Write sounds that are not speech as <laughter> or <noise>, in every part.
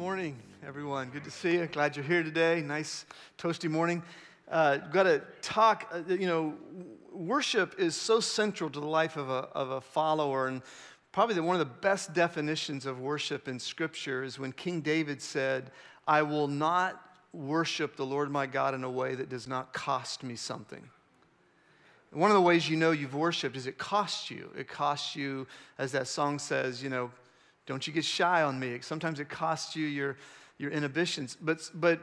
morning, everyone. Good to see you. Glad you're here today. Nice toasty morning. Uh, Got to talk. Uh, you know, worship is so central to the life of a, of a follower, and probably the, one of the best definitions of worship in Scripture is when King David said, "I will not worship the Lord my God in a way that does not cost me something." One of the ways you know you've worshiped is it costs you. It costs you, as that song says, you know, don't you get shy on me. Sometimes it costs you your, your inhibitions. But, but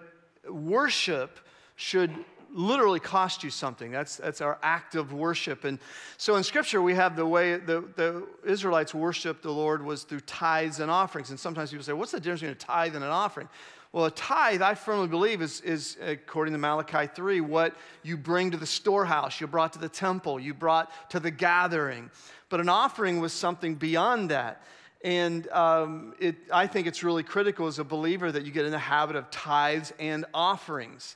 worship should literally cost you something. That's, that's our act of worship. And so in Scripture, we have the way the, the Israelites worshiped the Lord was through tithes and offerings. And sometimes people say, what's the difference between a tithe and an offering? Well, a tithe, I firmly believe, is, is according to Malachi 3, what you bring to the storehouse, you brought to the temple, you brought to the gathering. But an offering was something beyond that. And um, it, I think it's really critical as a believer that you get in the habit of tithes and offerings.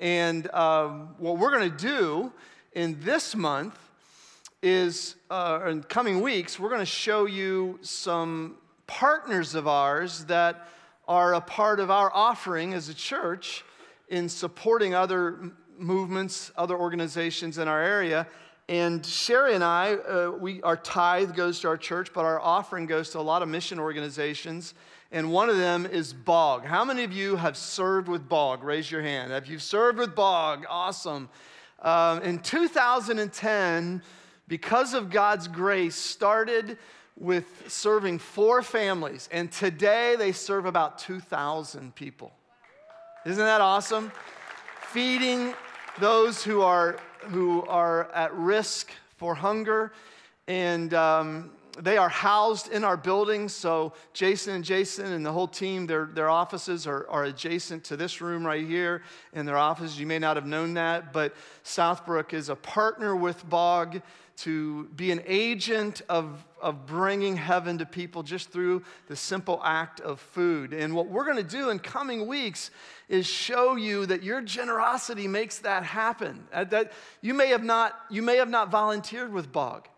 And um, what we're going to do in this month is, uh, in coming weeks, we're going to show you some partners of ours that are a part of our offering as a church in supporting other movements, other organizations in our area. And Sherry and I, uh, we, our tithe goes to our church, but our offering goes to a lot of mission organizations. And one of them is BOG. How many of you have served with BOG? Raise your hand. Have you served with BOG? Awesome. Um, in 2010, because of God's grace, started with serving four families, and today they serve about 2,000 people. Isn't that awesome? Feeding those who are who are at risk for hunger. And um, they are housed in our building. So Jason and Jason and the whole team, their, their offices are, are adjacent to this room right here in their offices. You may not have known that, but Southbrook is a partner with BOG to be an agent of, of bringing heaven to people just through the simple act of food. And what we're going to do in coming weeks is show you that your generosity makes that happen. That you may have not, you may have not volunteered with BOG,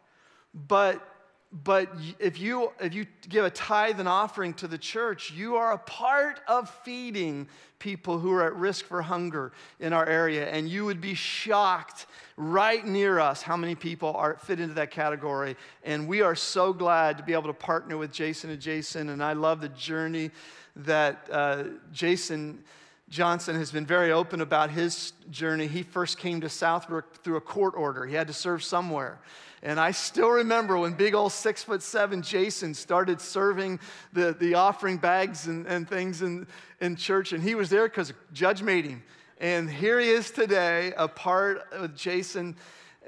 but but if you if you give a tithe and offering to the church you are a part of feeding people who are at risk for hunger in our area and you would be shocked right near us how many people are fit into that category and we are so glad to be able to partner with jason and jason and i love the journey that uh, jason Johnson has been very open about his journey. He first came to Southbrook through a court order. He had to serve somewhere. And I still remember when big old six foot seven Jason started serving the, the offering bags and, and things in, in church. And he was there because judge made him. And here he is today, a part of Jason.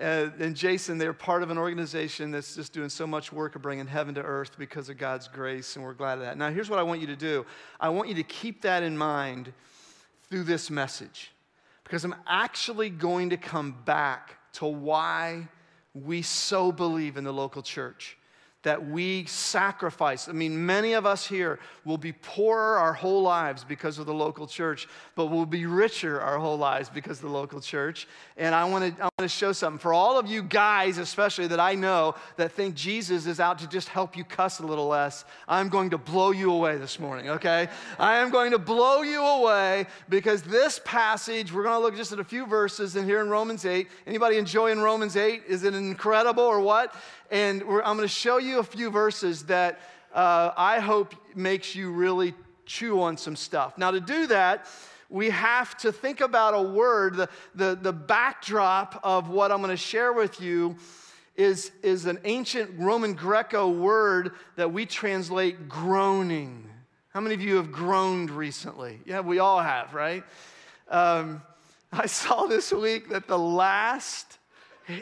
Uh, and Jason, they're part of an organization that's just doing so much work of bringing heaven to earth because of God's grace, and we're glad of that. Now, here's what I want you to do I want you to keep that in mind through this message because I'm actually going to come back to why we so believe in the local church that we sacrifice. I mean, many of us here will be poorer our whole lives because of the local church, but we'll be richer our whole lives because of the local church. And I want to I want to show something for all of you guys, especially that I know that think Jesus is out to just help you cuss a little less. I'm going to blow you away this morning, okay? I am going to blow you away because this passage, we're going to look just at a few verses in here in Romans 8. Anybody enjoying Romans 8? Is it incredible or what? And I'm going to show you a few verses that uh, I hope makes you really chew on some stuff. Now, to do that, we have to think about a word. The, the, the backdrop of what I'm going to share with you is, is an ancient Roman Greco word that we translate groaning. How many of you have groaned recently? Yeah, we all have, right? Um, I <laughs> saw this week that the last,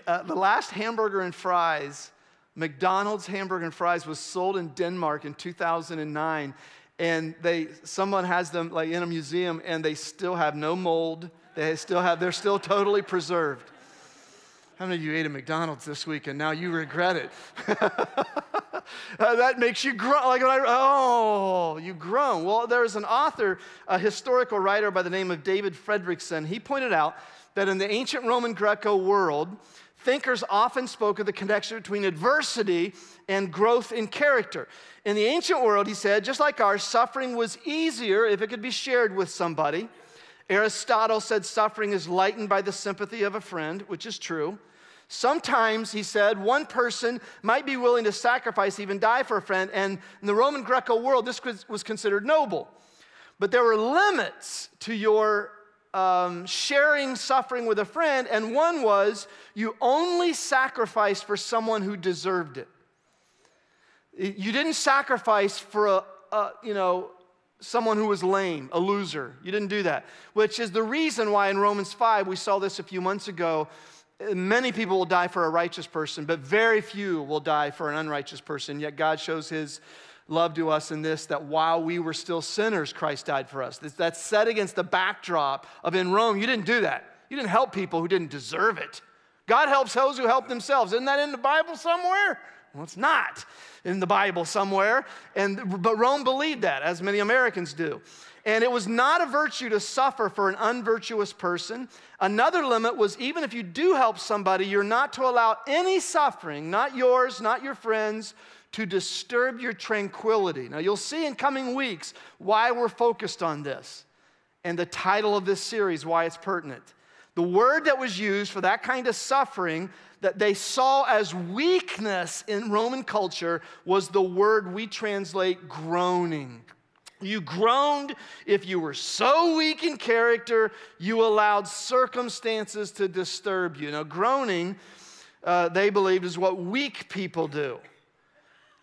uh, the last hamburger and fries McDonald's hamburger and fries was sold in Denmark in 2009 and they someone has them like in a museum and they still have no mold. They still have they're still totally preserved. How many of you ate at McDonald's this week and now you regret it? <laughs> uh, that makes you groan. Like, I, oh, you groan. Well, there's an author, a historical writer by the name of David Fredrickson. He pointed out that in the ancient Roman Greco world, thinkers often spoke of the connection between adversity and growth in character. In the ancient world, he said, just like ours, suffering was easier if it could be shared with somebody. Aristotle said suffering is lightened by the sympathy of a friend, which is true. Sometimes, he said, one person might be willing to sacrifice, even die for a friend, and in the Roman Greco world, this was considered noble. But there were limits to your um, sharing suffering with a friend, and one was you only sacrificed for someone who deserved it. You didn't sacrifice for a, a, you know, someone who was lame, a loser. You didn't do that, which is the reason why in Romans 5, we saw this a few months ago. Many people will die for a righteous person, but very few will die for an unrighteous person. Yet God shows his love to us in this that while we were still sinners, Christ died for us. That's set against the backdrop of in Rome, you didn't do that. You didn't help people who didn't deserve it. God helps those who help themselves. Isn't that in the Bible somewhere? Well, it's not in the Bible somewhere. And, but Rome believed that, as many Americans do. And it was not a virtue to suffer for an unvirtuous person. Another limit was even if you do help somebody, you're not to allow any suffering, not yours, not your friends, to disturb your tranquility. Now, you'll see in coming weeks why we're focused on this and the title of this series, why it's pertinent. The word that was used for that kind of suffering that they saw as weakness in Roman culture was the word we translate groaning. You groaned if you were so weak in character, you allowed circumstances to disturb you. Now, groaning, uh, they believed, is what weak people do.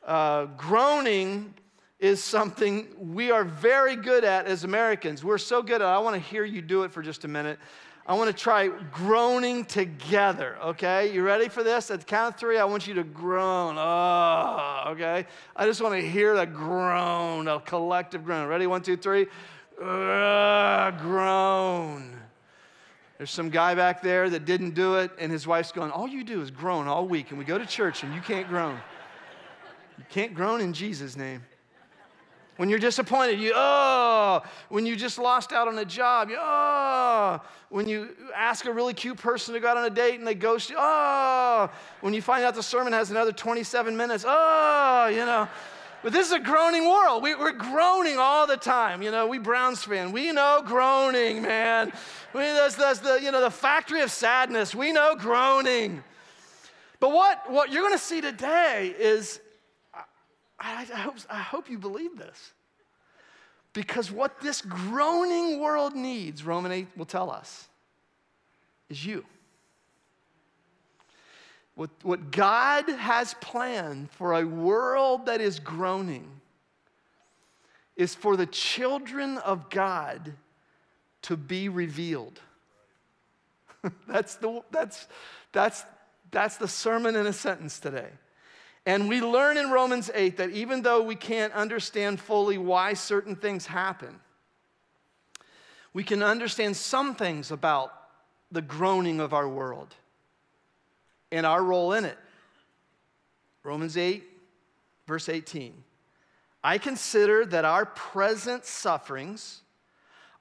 Uh, groaning is something we are very good at as Americans. We're so good at it. I want to hear you do it for just a minute. I want to try groaning together, okay? You ready for this? At the count of three, I want you to groan. Oh, okay? I just want to hear the groan, a collective groan. Ready? One, two, three. Uh, groan. There's some guy back there that didn't do it, and his wife's going, All you do is groan all week, and we go to church, and you can't groan. You can't groan in Jesus' name. When you're disappointed, you, oh. When you just lost out on a job, you, oh. When you ask a really cute person to go out on a date and they ghost you, oh. When you find out the sermon has another 27 minutes, oh, you know. But this is a groaning world. We, are groaning all the time. You know, we Browns fan, we know groaning, man. We, that's, that's the, you know, the factory of sadness. We know groaning. But what, what you're going to see today is I, I, hope, I hope you believe this. Because what this groaning world needs, Roman 8 will tell us, is you. What, what God has planned for a world that is groaning is for the children of God to be revealed. <laughs> that's, the, that's, that's, that's the sermon in a sentence today. And we learn in Romans 8 that even though we can't understand fully why certain things happen, we can understand some things about the groaning of our world and our role in it. Romans 8, verse 18. I consider that our present sufferings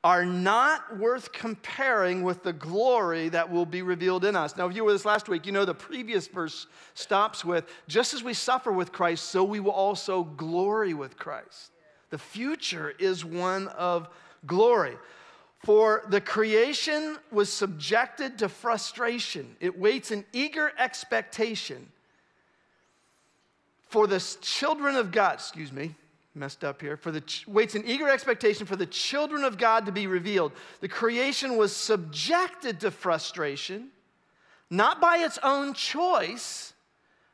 are not worth comparing with the glory that will be revealed in us. Now, if you were this last week, you know the previous verse stops with just as we suffer with Christ, so we will also glory with Christ. The future is one of glory. For the creation was subjected to frustration, it waits in eager expectation. For the children of God, excuse me, messed up here. For the ch- waits an eager expectation for the children of God to be revealed. The creation was subjected to frustration, not by its own choice,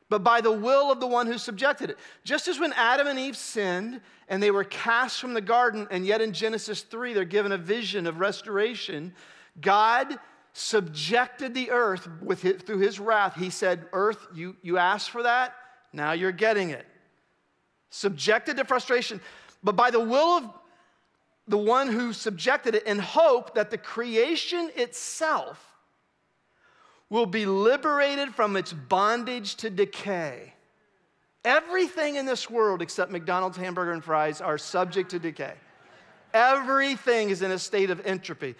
but by the will of the one who subjected it. Just as when Adam and Eve sinned and they were cast from the garden, and yet in Genesis 3, they're given a vision of restoration, God subjected the earth with his, through his wrath. He said, Earth, you, you asked for that, now you're getting it subjected to frustration, but by the will of the one who subjected it, in hope that the creation itself will be liberated from its bondage to decay. Everything in this world except McDonald's hamburger and fries are subject to decay. Everything is in a state of entropy,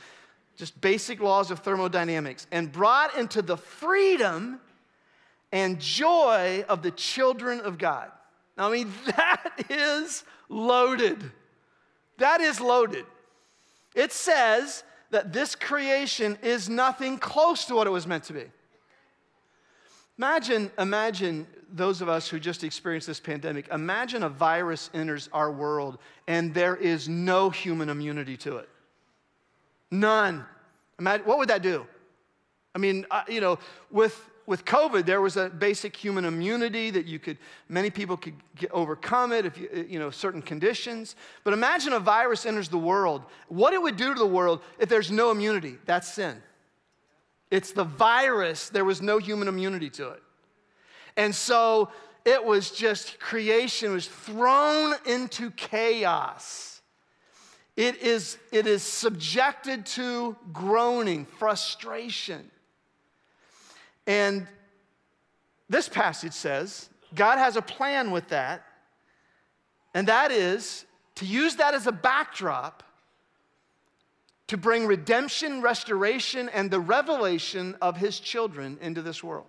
just basic laws of thermodynamics, and brought into the freedom and joy of the children of God. I mean, <laughs> that is loaded. That is loaded. It says that this creation is nothing close to what it was meant to be. Imagine, imagine those of us who just experienced this pandemic, imagine a virus enters our world and there is no human immunity to it. None. Imagine, what would that do? I mean, uh, you know, with, with COVID, there was a basic human immunity that you could, many people could get, overcome it if you, uh, you know, certain conditions. But imagine a virus enters the world. What it would do to the world if there's no immunity. That's sin. It's the virus, there was no human immunity to it. And so it was just creation was thrown into chaos. It is, it is subjected to groaning, frustration. And this passage says God has a plan with that, and that is to use that as a backdrop to bring redemption, restoration, and the revelation of his children into this world.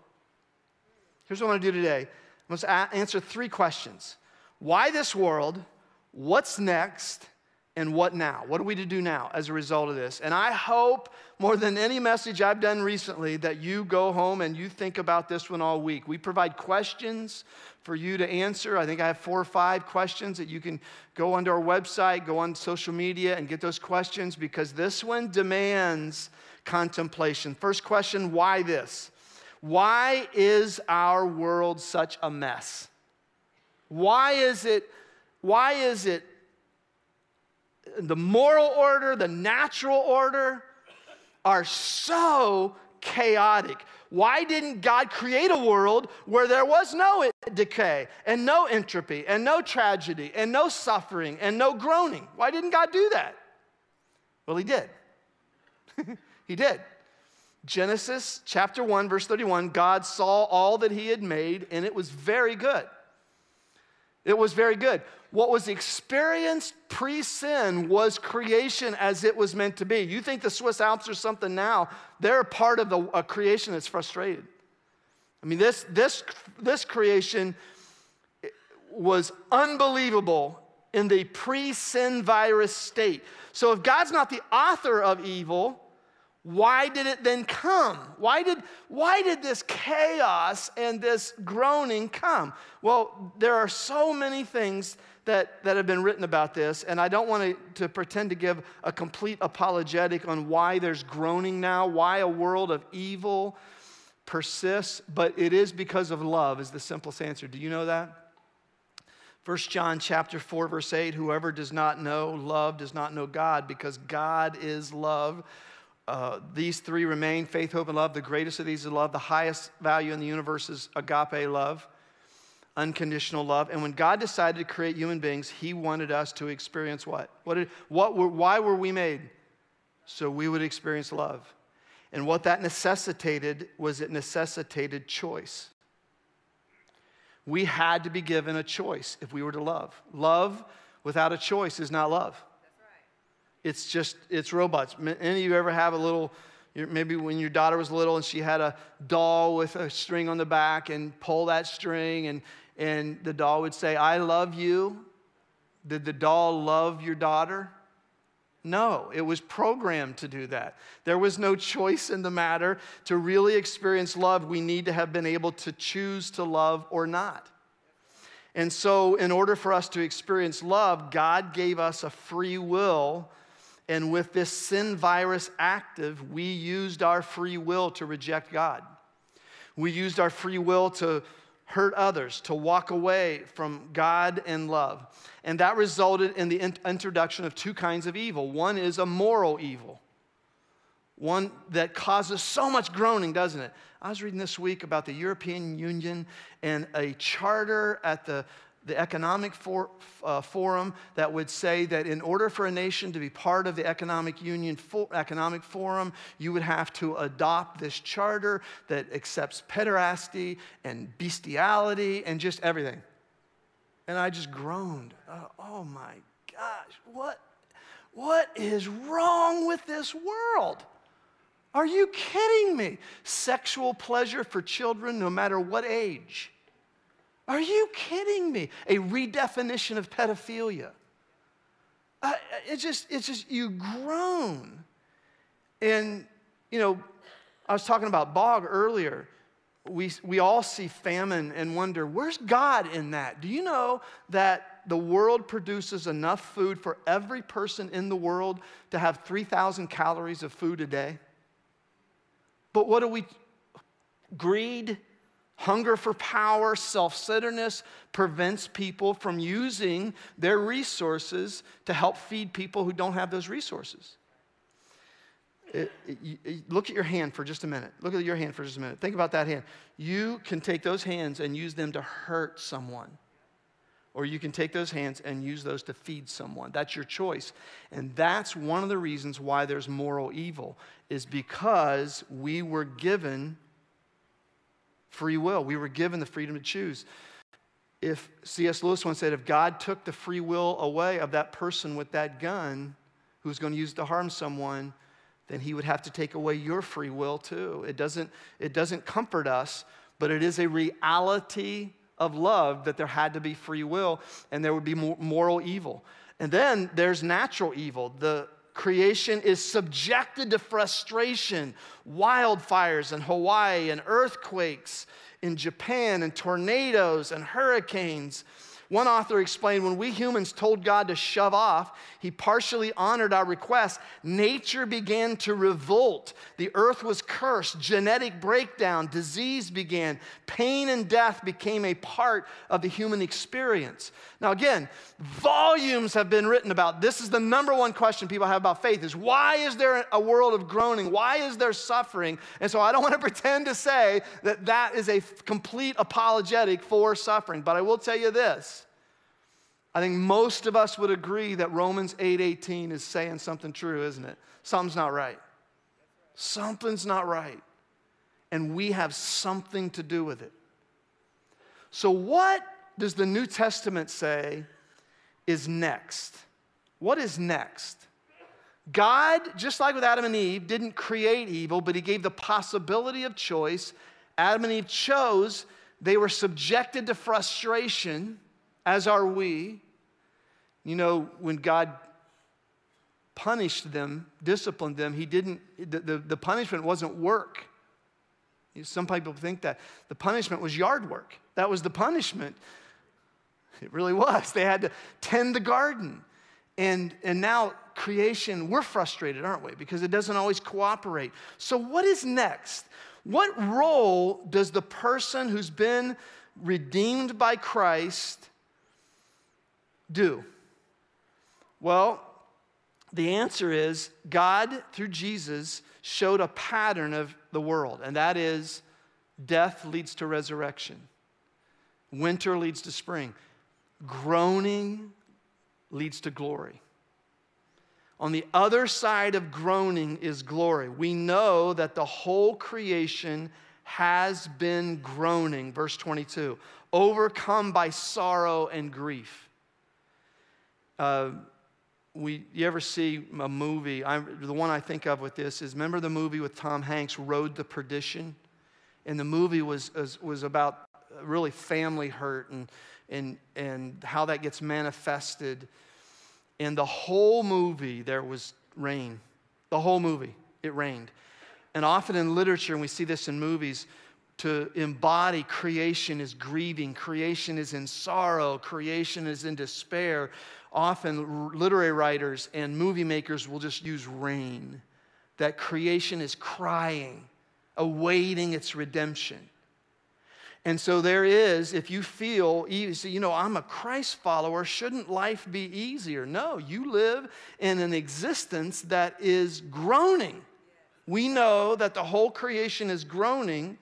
Here's what I want to do today I want to answer three questions Why this world? What's next? And what now? What are we to do now as a result of this? And I hope more than any message I've done recently that you go home and you think about this one all week. We provide questions for you to answer. I think I have four or five questions that you can go onto our website, go on social media, and get those questions because this one demands contemplation. First question why this? Why is our world such a mess? Why is it, why is it the moral order, the natural order are so chaotic. Why didn't God create a world where there was no decay and no entropy and no tragedy and no suffering and no groaning? Why didn't God do that? Well, He did. <laughs> he did. Genesis chapter 1, verse 31 God saw all that He had made, and it was very good. It was very good. What was experienced pre sin was creation as it was meant to be. You think the Swiss Alps are something now, they're a part of the, a creation that's frustrated. I mean, this, this, this creation was unbelievable in the pre sin virus state. So if God's not the author of evil, why did it then come? Why did, why did this chaos and this groaning come? Well, there are so many things that, that have been written about this, and I don't want to, to pretend to give a complete apologetic on why there's groaning now, why a world of evil persists, but it is because of love, is the simplest answer. Do you know that? 1 John chapter 4, verse 8, whoever does not know love does not know God, because God is love. Uh, these three remain faith, hope, and love. The greatest of these is love. The highest value in the universe is agape love, unconditional love. And when God decided to create human beings, He wanted us to experience what? What, did, what were, why were we made? So we would experience love. And what that necessitated was it necessitated choice. We had to be given a choice if we were to love. Love without a choice is not love. It's just, it's robots. Any of you ever have a little, maybe when your daughter was little and she had a doll with a string on the back and pull that string and, and the doll would say, I love you. Did the doll love your daughter? No, it was programmed to do that. There was no choice in the matter. To really experience love, we need to have been able to choose to love or not. And so, in order for us to experience love, God gave us a free will and with this sin virus active, we used our free will to reject God. We used our free will to hurt others, to walk away from God and love. And that resulted in the introduction of two kinds of evil. One is a moral evil, one that causes so much groaning, doesn't it? I was reading this week about the European Union and a charter at the the Economic for, uh, Forum that would say that in order for a nation to be part of the Economic Union for, Economic Forum, you would have to adopt this charter that accepts pederasty and bestiality and just everything. And I just groaned. Uh, oh my gosh, what, what is wrong with this world? Are you kidding me? Sexual pleasure for children, no matter what age. Are you kidding me? A redefinition of pedophilia. Uh, it's just, it's just, you groan. And, you know, I was talking about bog earlier. We, we all see famine and wonder, where's God in that? Do you know that the world produces enough food for every person in the world to have 3,000 calories of food a day? But what do we, greed, hunger for power, self centeredness prevents people from using their resources to help feed people who don't have those resources. It, it, it, look at your hand for just a minute. Look at your hand for just a minute. Think about that hand. You can take those hands and use them to hurt someone. Or you can take those hands and use those to feed someone. That's your choice. And that's one of the reasons why there's moral evil, is because we were given free will. We were given the freedom to choose. If C.S. Lewis once said, if God took the free will away of that person with that gun who's going to use to harm someone, then he would have to take away your free will too. It doesn't, it doesn't comfort us, but it is a reality of love that there had to be free will and there would be moral evil. And then there's natural evil. The creation is subjected to frustration, wildfires in Hawaii, and earthquakes in Japan, and tornadoes and hurricanes. One author explained when we humans told God to shove off, he partially honored our request. Nature began to revolt. The earth was cursed. Genetic breakdown, disease began. Pain and death became a part of the human experience. Now, again, volumes have been written about this is the number one question people have about faith is why is there a world of groaning? Why is there suffering? And so I don't <laughs> want to pretend to say that that is a complete apologetic for suffering, but I will tell you this I think most of us would agree that Romans 8:18 is saying something true, isn't it? Something's not right. Something's not right. And we have something to do with it. So what does the New Testament say is next? What is next? God, just like with Adam and Eve, didn't create evil, but he gave the possibility of choice. Adam and Eve chose, they were subjected to frustration, as are we. You know, when God punished them, disciplined them, he didn't, the, the, the punishment wasn't work. Some people think that. The punishment was yard work. That was the punishment. It really was. They had to tend the garden. And, and now creation, we're frustrated, aren't we? Because it doesn't always cooperate. So, what is next? What role does the person who's been redeemed by Christ do? Well, the answer is God, through Jesus, showed a pattern of the world, and that is death leads to resurrection, winter leads to spring, groaning leads to glory. On the other side of groaning is glory. We know that the whole creation has been groaning, verse 22, overcome by sorrow and grief. Uh, we, you ever see a movie? I, the one I think of with this is remember the movie with Tom Hanks, Road to Perdition? And the movie was, was, was about really family hurt and, and, and how that gets manifested. In the whole movie, there was rain. The whole movie, it rained. And often in literature, and we see this in movies, to embody creation is grieving, creation is in sorrow, creation is in despair often literary writers and movie makers will just use rain, that creation is crying, awaiting its redemption. And so there is, if you feel, you know, I'm a Christ follower, shouldn't life be easier? No, you live in an existence that is groaning. We know that the whole creation is groaning.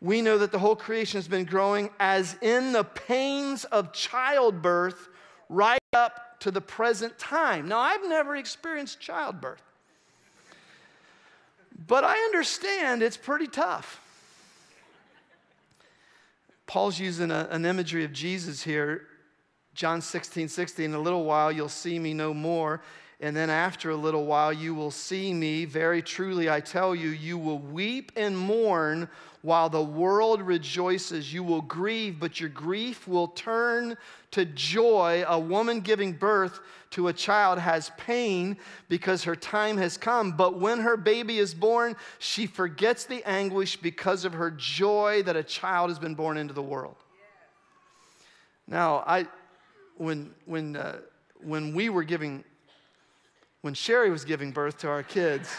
We know that the whole creation has been growing as in the pains of childbirth right up to the present time. Now, I've never experienced childbirth, but I understand it's pretty tough. Paul's using a, an imagery of Jesus here, John 16, 16. In a little while, you'll see me no more, And then after a little while, you will see me. Very truly, I tell you, you will weep and mourn while the world rejoices. You will grieve, but your grief will turn to joy. A woman giving birth to a child has pain because her time has come, but when her baby is born, she forgets the anguish because of her joy that a child has been born into the world. Now, I, when, when, uh, when we were giving, when Sherry was giving birth to our kids,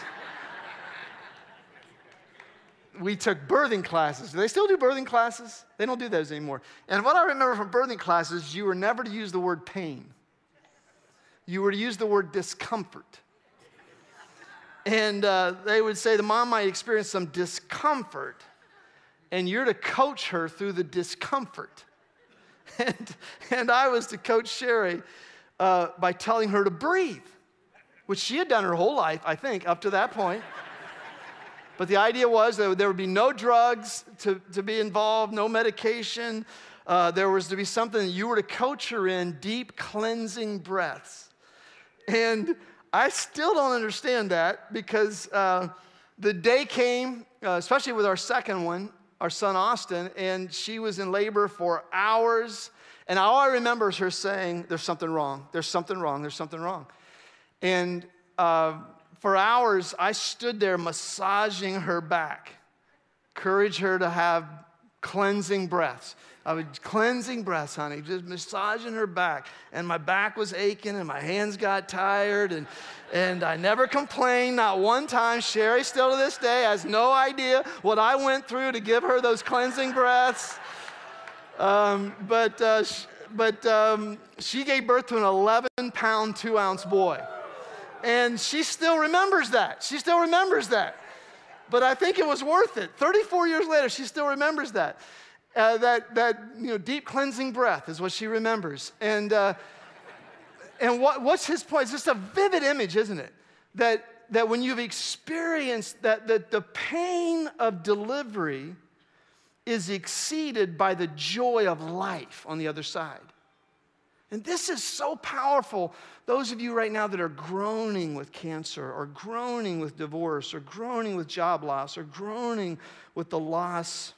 we took birthing classes. Do they still do birthing classes? They don't do those anymore. And what I remember from birthing classes, you were never to use the word pain. You were to use the word discomfort. And uh, they would say the mom might experience some discomfort, and you're to coach her through the discomfort. <laughs> And, and I was to coach Sherry uh, by telling her to breathe, which she had done her whole life, I think, up to that point. But the idea was that there would be no drugs to, to be involved, no medication. Uh, there was to be something that you were to coach her in deep cleansing breaths. And I still don't understand that because uh, the day came, uh, especially with our second one, our son Austin, and she was in labor for hours. And all I remember is her saying, There's something wrong, there's something wrong, there's something wrong. And uh, for hours, I stood there massaging her back, encourage her to have cleansing breaths. I was cleansing breaths, honey, just massaging her back. And my back was aching and my hands got tired. And, and I never complained, not one time. Sherry, still to this day, has no idea what I went through to give her those cleansing breaths. Um, but uh, but um, she gave birth to an 11 pound, two ounce boy. And she still remembers that. She still remembers that. But I think it was worth it. 34 years later, she still remembers that. Uh, that, that you know, deep cleansing breath is what she remembers. And, uh, and what, what's his point? It's just a vivid image, isn't it? That, that when you've experienced that, that the pain of delivery is exceeded by the joy of life on the other side. And this is so powerful. Those of you right now that are groaning with cancer, or groaning with divorce, or groaning with job loss, or groaning with the loss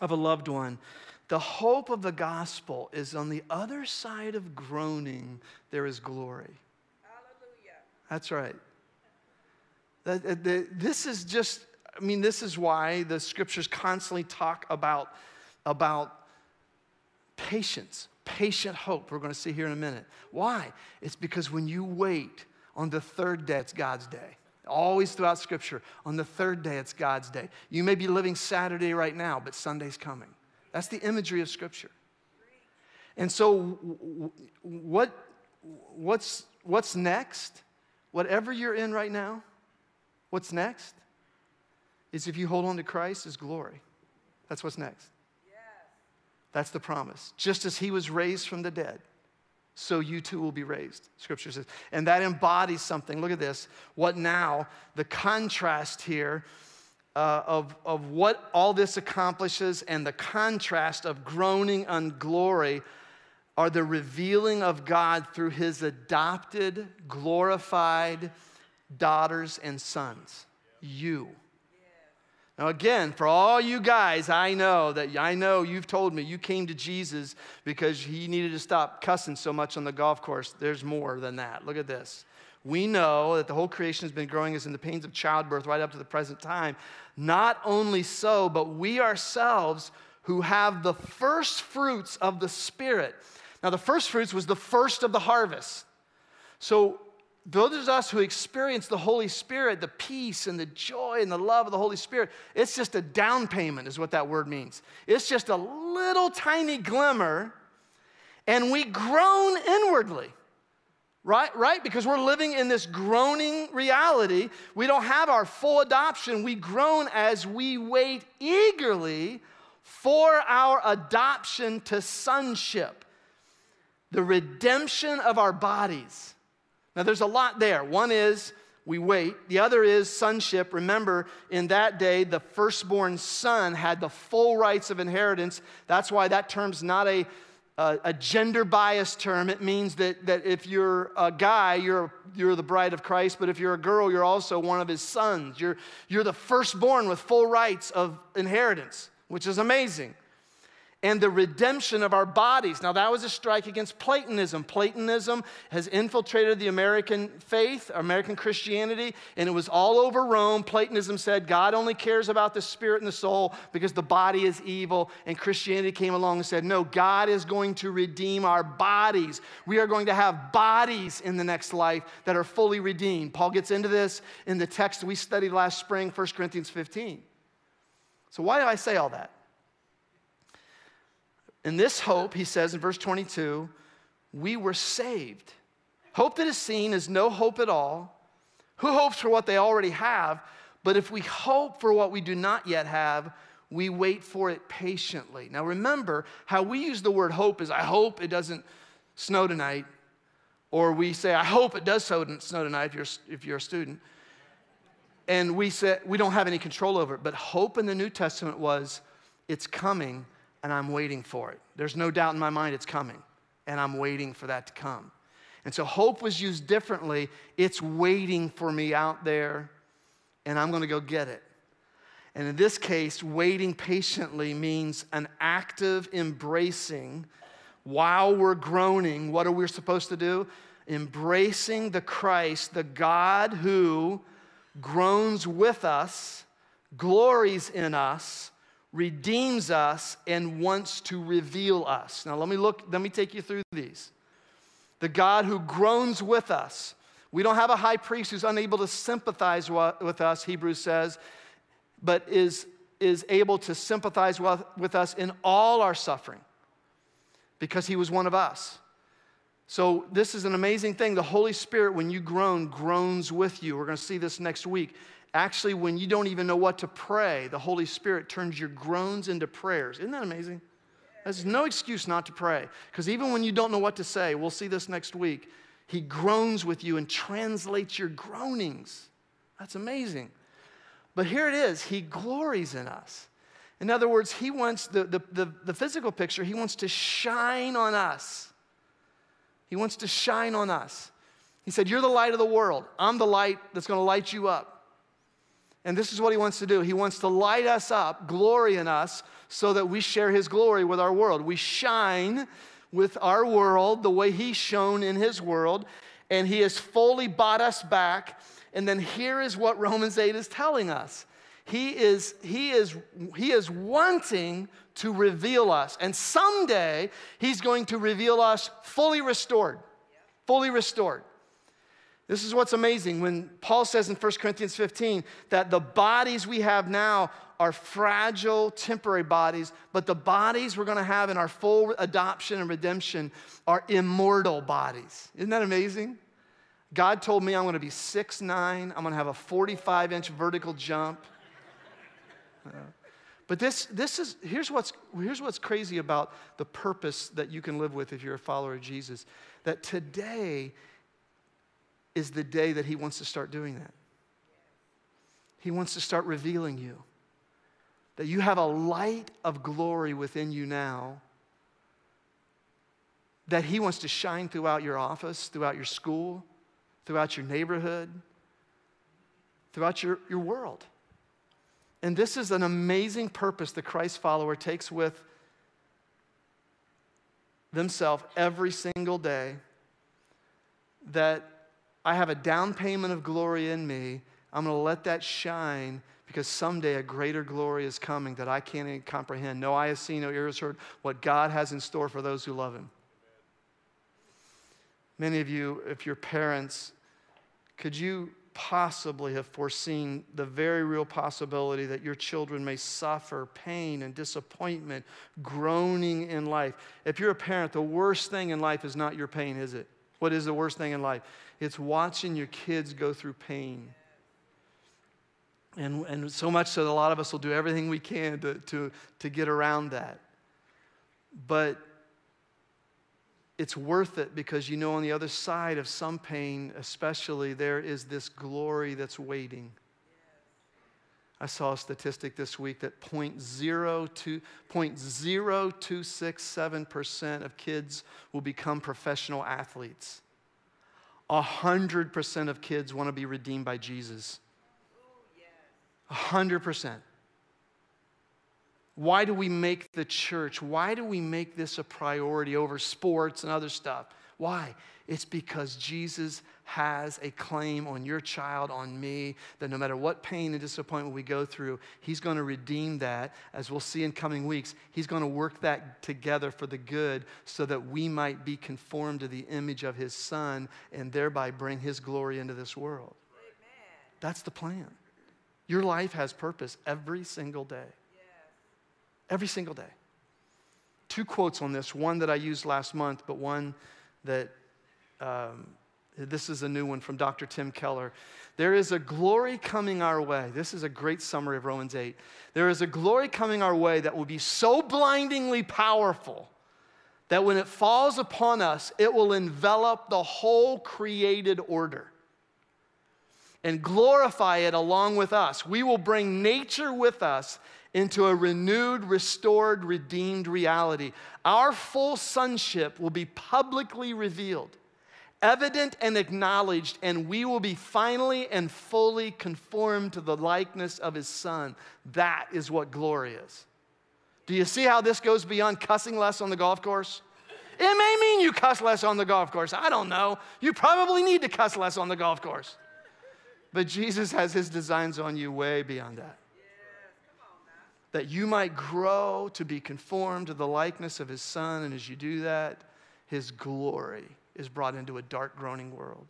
of a loved one. The hope of the gospel is on the other side of groaning, there is glory. Hallelujah. That's right. This is just, I mean, this is why the scriptures constantly talk about, about patience, patient hope. We're going to see here in a minute. Why? It's because when you wait on the third day, it's God's day. Always throughout Scripture, on the third day, it's God's day. You may be living Saturday right now, but Sunday's coming. That's the imagery of Scripture. And so, what, what's, what's next? Whatever you're in right now, what's next is if you hold on to Christ, is glory. That's what's next. That's the promise. Just as he was raised from the dead, so you too will be raised, scripture says. And that embodies something. Look at this. What now? The contrast here uh, of, of what all this accomplishes and the contrast of groaning on glory are the revealing of God through his adopted, glorified daughters and sons. You. Now, again, for all you guys, I know that I know you've told me you came to Jesus because he needed to stop cussing so much on the golf course. There's more than that. Look at this. We know that the whole creation has been growing us in the pains of childbirth right up to the present time. Not only so, but we ourselves who have the first fruits of the Spirit. Now, the first fruits was the first of the harvest. So those of us who experience the Holy Spirit, the peace and the joy and the love of the Holy Spirit, it's just a down payment, is what that word means. It's just a little tiny glimmer, and we groan inwardly. Right, right? Because we're living in this groaning reality. We don't have our full adoption. We groan as we wait eagerly for our adoption to sonship, the redemption of our bodies. Now, there's a lot there. One is we wait, the other is sonship. Remember, in that day, the firstborn son had the full rights of inheritance. That's why that term's not a, a gender bias term. It means that, that if you're a guy, you're, you're the bride of Christ, but if you're a girl, you're also one of his sons. You're, you're the firstborn with full rights of inheritance, which is amazing and the redemption of our bodies. Now, that was a strike against Platonism. Platonism has infiltrated the American faith, American Christianity, and it was all over Rome. Platonism said God only cares about the spirit and the soul because the body is evil. And Christianity came along and said, no, God is going to redeem our bodies. We are going to have bodies in the next life that are fully redeemed. Paul gets into this in the text we studied last spring, 1 Corinthians 15. So, why do I say all that? In this hope, he says in verse 22, we were saved. Hope that is seen is no hope at all. Who hopes for what they already have? But if we hope for what we do not yet have, we wait for it patiently. Now remember, how we use the word hope is I hope it doesn't snow tonight. Or we say, I hope it does snow tonight if you're, if you're a student. And we say, we don't have any control over it. But hope in the New Testament was, it's coming and I'm waiting for it. There's no doubt in my mind it's coming, and I'm waiting for that to come. And so hope was used differently. It's waiting for me out there, and I'm going to go get it. And in this case, waiting patiently means an active embracing while we're groaning. What are we supposed to do? Embracing the Christ, the God who groans with us, glories in us, redeems us and wants to reveal us. Now let me look, let me take you through these. The God who groans with us. We don't have a high priest who's unable to sympathize with us, Hebrews says, but is, is able to sympathize with, with us in all our suffering because he was one of us. So, this is an amazing thing. The Holy Spirit, when you groan, groans with you. We're going to see this next week. Actually, when you don't even know what to pray, the Holy Spirit turns your groans into prayers. Isn't that amazing? There's no excuse not to pray. Because even when you don't know what to say, we'll see this next week, He groans with you and translates your groanings. That's amazing. But here it is He glories in us. In other words, He wants the, the, the, the physical picture, He wants to shine on us. He wants to shine on us. He said, You're the light of the world. I'm the light that's going to light you up. And this is what he wants to do. He wants to light us up, glory in us, so that we share his glory with our world. We shine with our world the way he shone in his world, and he has fully bought us back. And then here is what Romans 8 is telling us. He is, he is, he is wanting to reveal us. And someday he's going to reveal us fully restored. Fully restored. This is what's amazing when Paul says in 1 Corinthians 15 that the bodies we have now are fragile, temporary bodies, but the bodies we're to have in our full adoption and redemption are immortal bodies. Isn't that amazing? God told me I'm to be six nine. I'm going to have a 45 inch vertical jump. Uh, but this, this is, here's what's, here's what's crazy about the purpose that you can live with if you're a follower of Jesus. That today is the day that He wants to start doing that. He wants to start revealing you. That you have a light of glory within you now. That He wants to shine throughout your office, throughout your school, throughout your neighborhood, throughout your, your world. And this is an amazing purpose the Christ follower takes with themselves every single day that I have a down payment of glory in me. I'm going to let that shine because someday a greater glory is coming that I can't even comprehend. No eye has seen, no ear has heard what God has in store for those who love Him. Many of you, if you're parents, could you possibly have foreseen the very real possibility that your children may suffer pain and disappointment, groaning in life? If you're a parent, the worst thing in life is not your pain, is it? What is the worst thing in life? It's watching your kids go through pain. And, and so much so that a lot of us will do everything we can to, to, to get around that. But it's worth it because you know on the other side of some pain, especially, there is this glory that's waiting. I saw a statistic this week that 0.02, 0.0267% of kids will become professional athletes. 100% of kids want to be redeemed by Jesus. 100%. Why do we make the church? Why do we make this a priority over sports and other stuff? Why? It's because Jesus has a claim on your child, on me, that no matter what pain and disappointment we go through, He's going to redeem that. As we'll see in coming weeks, He's going to work that together for the good so that we might be conformed to the image of His Son and thereby bring His glory into this world. Amen. That's the plan. Your life has purpose every single day. Yes. Every single day. Two quotes on this one that I used last month, but one that um, this is a new one from Dr. Tim Keller. There is a glory coming our way. This is a great summary of Romans 8. There is a glory coming our way that will be so blindingly powerful that when it falls upon us, it will envelop the whole created order and glorify it along with us. We will bring nature with us into a renewed, restored, redeemed reality. Our full sonship will be publicly revealed evident and acknowledged, and we will be finally and fully conformed to the likeness of his son. That is what glory is. Do you see how this goes beyond cussing less on the golf course? It may mean you cuss less on the golf course. I don't know. You probably need to cuss less on the golf course. But Jesus has his designs on you way beyond that. That you might grow to be conformed to the likeness of his son, and as you do that, his glory is brought into a dark, groaning world.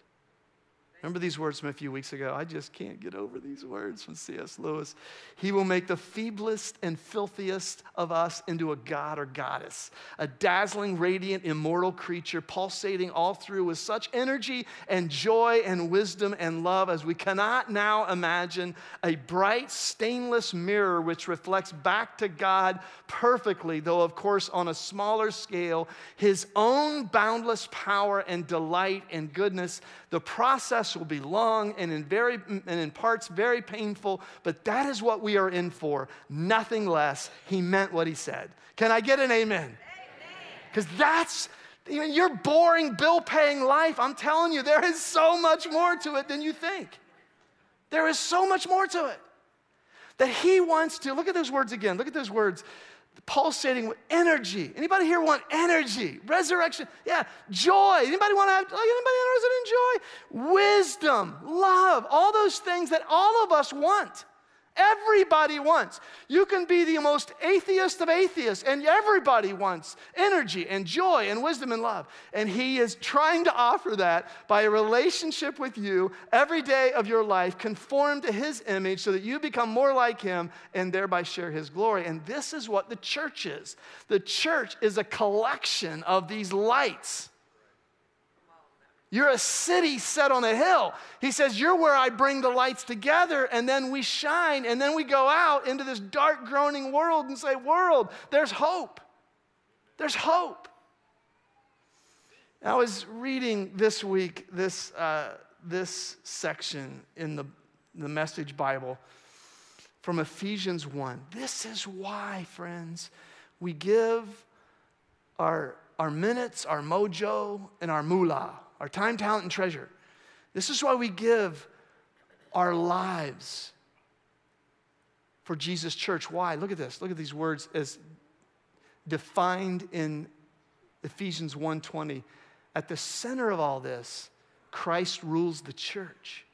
Remember these words from a few weeks ago? I just can't get over these words from C.S. Lewis. He will make the feeblest and filthiest of us into a god or goddess, a dazzling, radiant, immortal creature, pulsating all through with such energy and joy and wisdom and love as we cannot now imagine. A bright, stainless mirror which reflects back to God perfectly, though, of course, on a smaller scale, his own boundless power and delight and goodness. The process will be long and in, very, and in parts very painful, but that is what we are in for. Nothing less. He meant what he said. Can I get an amen? Because that's even your boring bill paying life. I'm telling you, there is so much more to it than you think. There is so much more to it that he wants to. Look at those words again. Look at those words pulsating with energy. Anybody here want energy? Resurrection? Yeah. Joy. Anybody want to have, like, anybody interested in joy? Wisdom, love, all those things that all of us want. Everybody wants. You can be the most atheist of atheists, and everybody wants energy and joy and wisdom and love. And He is trying to offer that by a relationship with you every day of your life, conform to His image so that you become more like Him and thereby share His glory. And this is what the church is the church is a collection of these lights you're a city set on a hill. He says, You're where I bring the lights together, and then we shine, and then we go out into this dark, groaning world and say, World, there's hope. There's hope. I was reading this week this, uh, this section in the, the Message Bible from Ephesians 1. This is why, friends, we give our, our minutes, our mojo, and our moolah our time, talent, and treasure. This is why we give our lives for Jesus' church. Why? Look at this. Look at these words as defined in Ephesians 1:20. At the center of all this, Christ rules the church.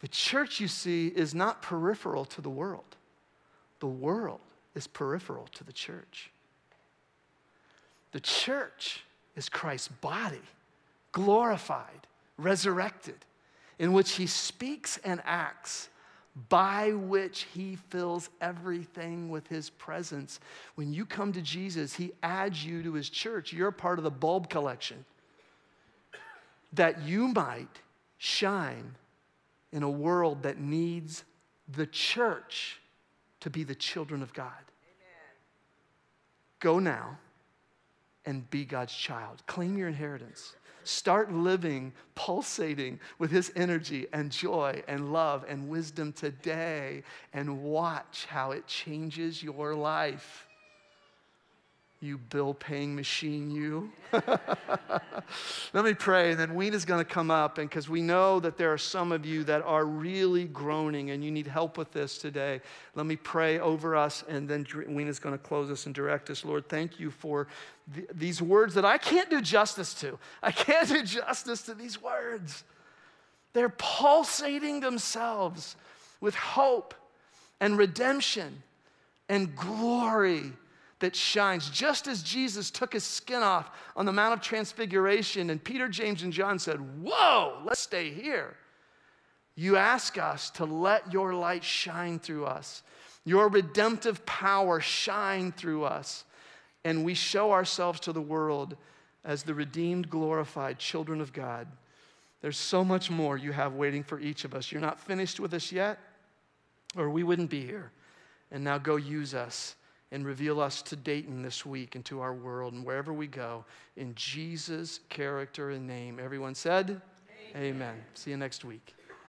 The church, you see, is not peripheral to the world. The world is peripheral to the church. The church is Christ's body glorified, resurrected, in which he speaks and acts, by which he fills everything with his presence. When you come to Jesus, he adds you to his church. You're part of the bulb collection that you might shine in a world that needs the church to be the children of God. Amen. Go now and be God's child. Claim your inheritance. Start living, pulsating with His energy and joy and love and wisdom today and watch how it changes your life you bill paying machine, you. <laughs> Let me pray, and then Weena's going to come up, and because we know that there are some of you that are really groaning and you need help with this today. Let me pray over us, and then Weena's going to close us and direct us. Lord, thank you for th- these words that I can't do justice to. I can't do justice to these words. They're pulsating themselves with hope and redemption and glory that shines, just as Jesus took his skin off on the Mount of Transfiguration, and Peter, James, and John said, Whoa, let's stay here. You ask us to let your light shine through us, your redemptive power shine through us, and we show ourselves to the world as the redeemed, glorified children of God. There's so much more you have waiting for each of us. You're not finished with us yet, or we wouldn't be here. And now go use us and reveal us to Dayton this week and to our world and wherever we go in Jesus' character and name. Everyone said, Amen. Amen. See you next week.